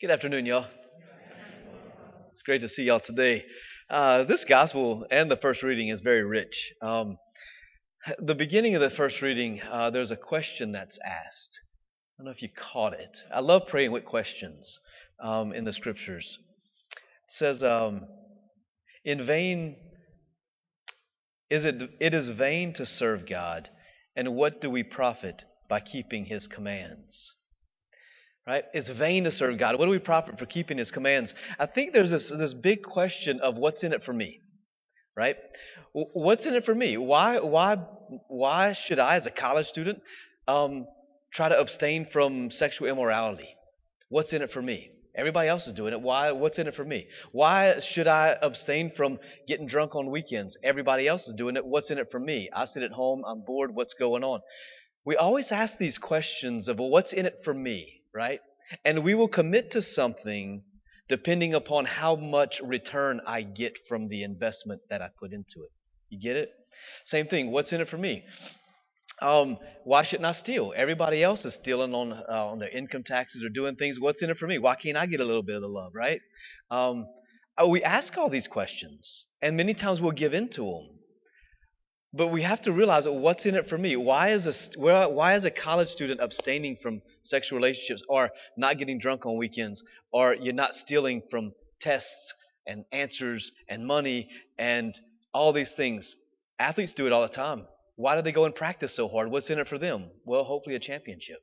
Good afternoon, y'all. It's great to see y'all today. Uh, this gospel and the first reading is very rich. Um, the beginning of the first reading, uh, there's a question that's asked. I don't know if you caught it. I love praying with questions um, in the scriptures. It says, um, "In vain is it? It is vain to serve God, and what do we profit by keeping His commands?" Right? It's vain to serve God. What do we profit for keeping His commands? I think there's this, this big question of what's in it for me, right? What's in it for me? Why, why, why should I, as a college student, um, try to abstain from sexual immorality? What's in it for me? Everybody else is doing it. Why? What's in it for me? Why should I abstain from getting drunk on weekends? Everybody else is doing it. What's in it for me? I sit at home. I'm bored. What's going on? We always ask these questions of, well, what's in it for me? Right? And we will commit to something depending upon how much return I get from the investment that I put into it. You get it? Same thing. What's in it for me? Um, why shouldn't I steal? Everybody else is stealing on uh, on their income taxes or doing things. What's in it for me? Why can't I get a little bit of the love, right? Um, uh, we ask all these questions, and many times we'll give in to them. But we have to realize what's in it for me. Why is a why is a college student abstaining from sexual relationships, or not getting drunk on weekends, or you're not stealing from tests and answers and money and all these things? Athletes do it all the time. Why do they go and practice so hard? What's in it for them? Well, hopefully a championship.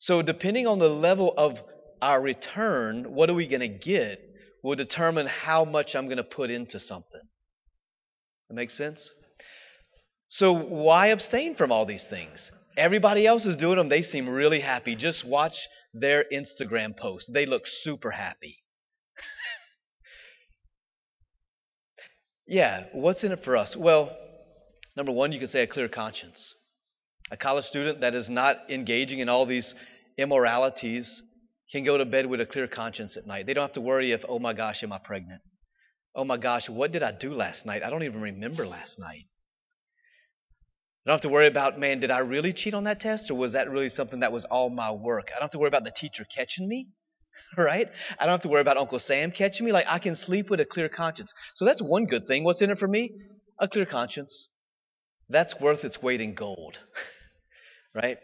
So depending on the level of our return, what are we going to get? Will determine how much I'm going to put into something. That makes sense? So why abstain from all these things? Everybody else is doing them. They seem really happy. Just watch their Instagram posts. They look super happy. yeah, what's in it for us? Well, number one, you can say a clear conscience. A college student that is not engaging in all these immoralities can go to bed with a clear conscience at night. They don't have to worry if, oh my gosh, am I pregnant? Oh my gosh, what did I do last night? I don't even remember last night. I don't have to worry about, man, did I really cheat on that test or was that really something that was all my work? I don't have to worry about the teacher catching me, right? I don't have to worry about Uncle Sam catching me. Like, I can sleep with a clear conscience. So that's one good thing. What's in it for me? A clear conscience. That's worth its weight in gold, right?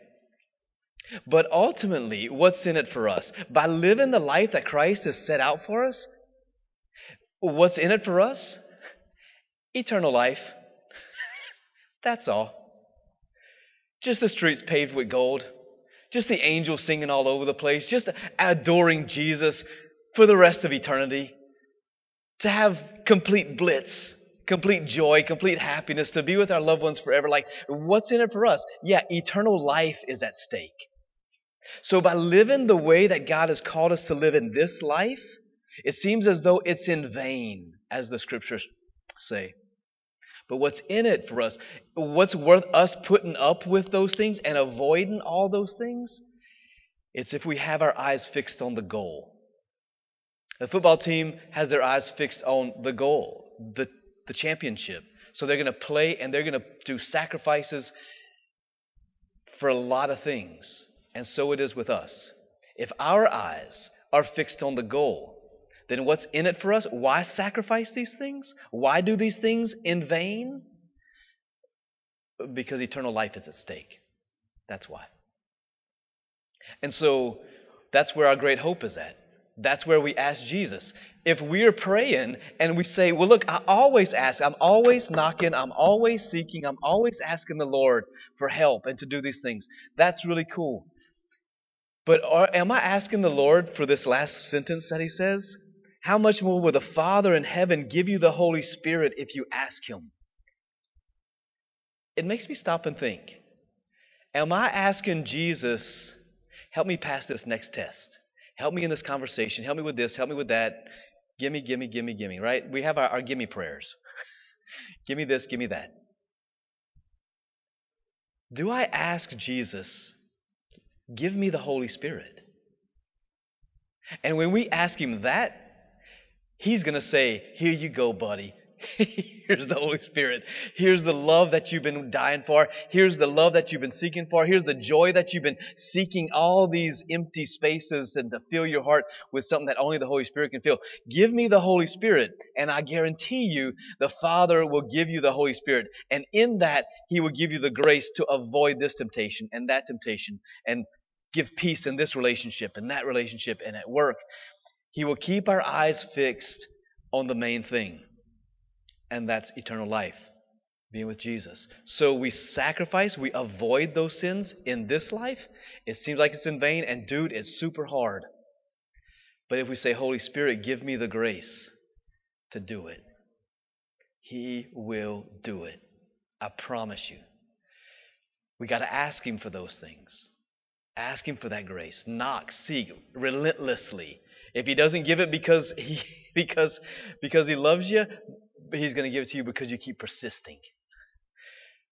But ultimately, what's in it for us? By living the life that Christ has set out for us, what's in it for us? Eternal life. That's all. Just the streets paved with gold. Just the angels singing all over the place. Just adoring Jesus for the rest of eternity. To have complete blitz, complete joy, complete happiness, to be with our loved ones forever. Like, what's in it for us? Yeah, eternal life is at stake. So, by living the way that God has called us to live in this life, it seems as though it's in vain, as the scriptures say. But what's in it for us, what's worth us putting up with those things and avoiding all those things, it's if we have our eyes fixed on the goal. The football team has their eyes fixed on the goal, the, the championship. So they're going to play and they're going to do sacrifices for a lot of things. And so it is with us. If our eyes are fixed on the goal, then what's in it for us? Why sacrifice these things? Why do these things in vain? Because eternal life is at stake. That's why. And so that's where our great hope is at. That's where we ask Jesus. If we're praying and we say, Well, look, I always ask, I'm always knocking, I'm always seeking, I'm always asking the Lord for help and to do these things, that's really cool. But are, am I asking the Lord for this last sentence that he says? How much more will the Father in heaven give you the Holy Spirit if you ask Him? It makes me stop and think Am I asking Jesus, help me pass this next test? Help me in this conversation. Help me with this. Help me with that. Gimme, gimme, gimme, gimme, right? We have our, our gimme prayers. give me this, give me that. Do I ask Jesus, give me the Holy Spirit? And when we ask Him that, He's going to say, Here you go, buddy. Here's the Holy Spirit. Here's the love that you've been dying for. Here's the love that you've been seeking for. Here's the joy that you've been seeking all these empty spaces and to fill your heart with something that only the Holy Spirit can fill. Give me the Holy Spirit, and I guarantee you the Father will give you the Holy Spirit. And in that, He will give you the grace to avoid this temptation and that temptation and give peace in this relationship and that relationship and at work. He will keep our eyes fixed on the main thing and that's eternal life, being with Jesus. So we sacrifice, we avoid those sins in this life. It seems like it's in vain, and dude, it's super hard. But if we say, Holy Spirit, give me the grace to do it, He will do it. I promise you. We got to ask Him for those things. Ask Him for that grace. Knock, seek relentlessly. If He doesn't give it because He because because He loves you, He's going to give it to you because you keep persisting.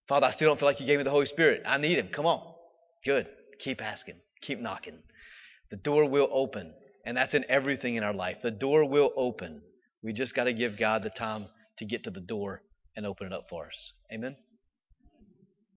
Father, I still don't feel like you gave me the Holy Spirit. I need Him. Come on. Good. Keep asking. Keep knocking. The door will open. And that's in everything in our life. The door will open. We just got to give God the time to get to the door and open it up for us. Amen.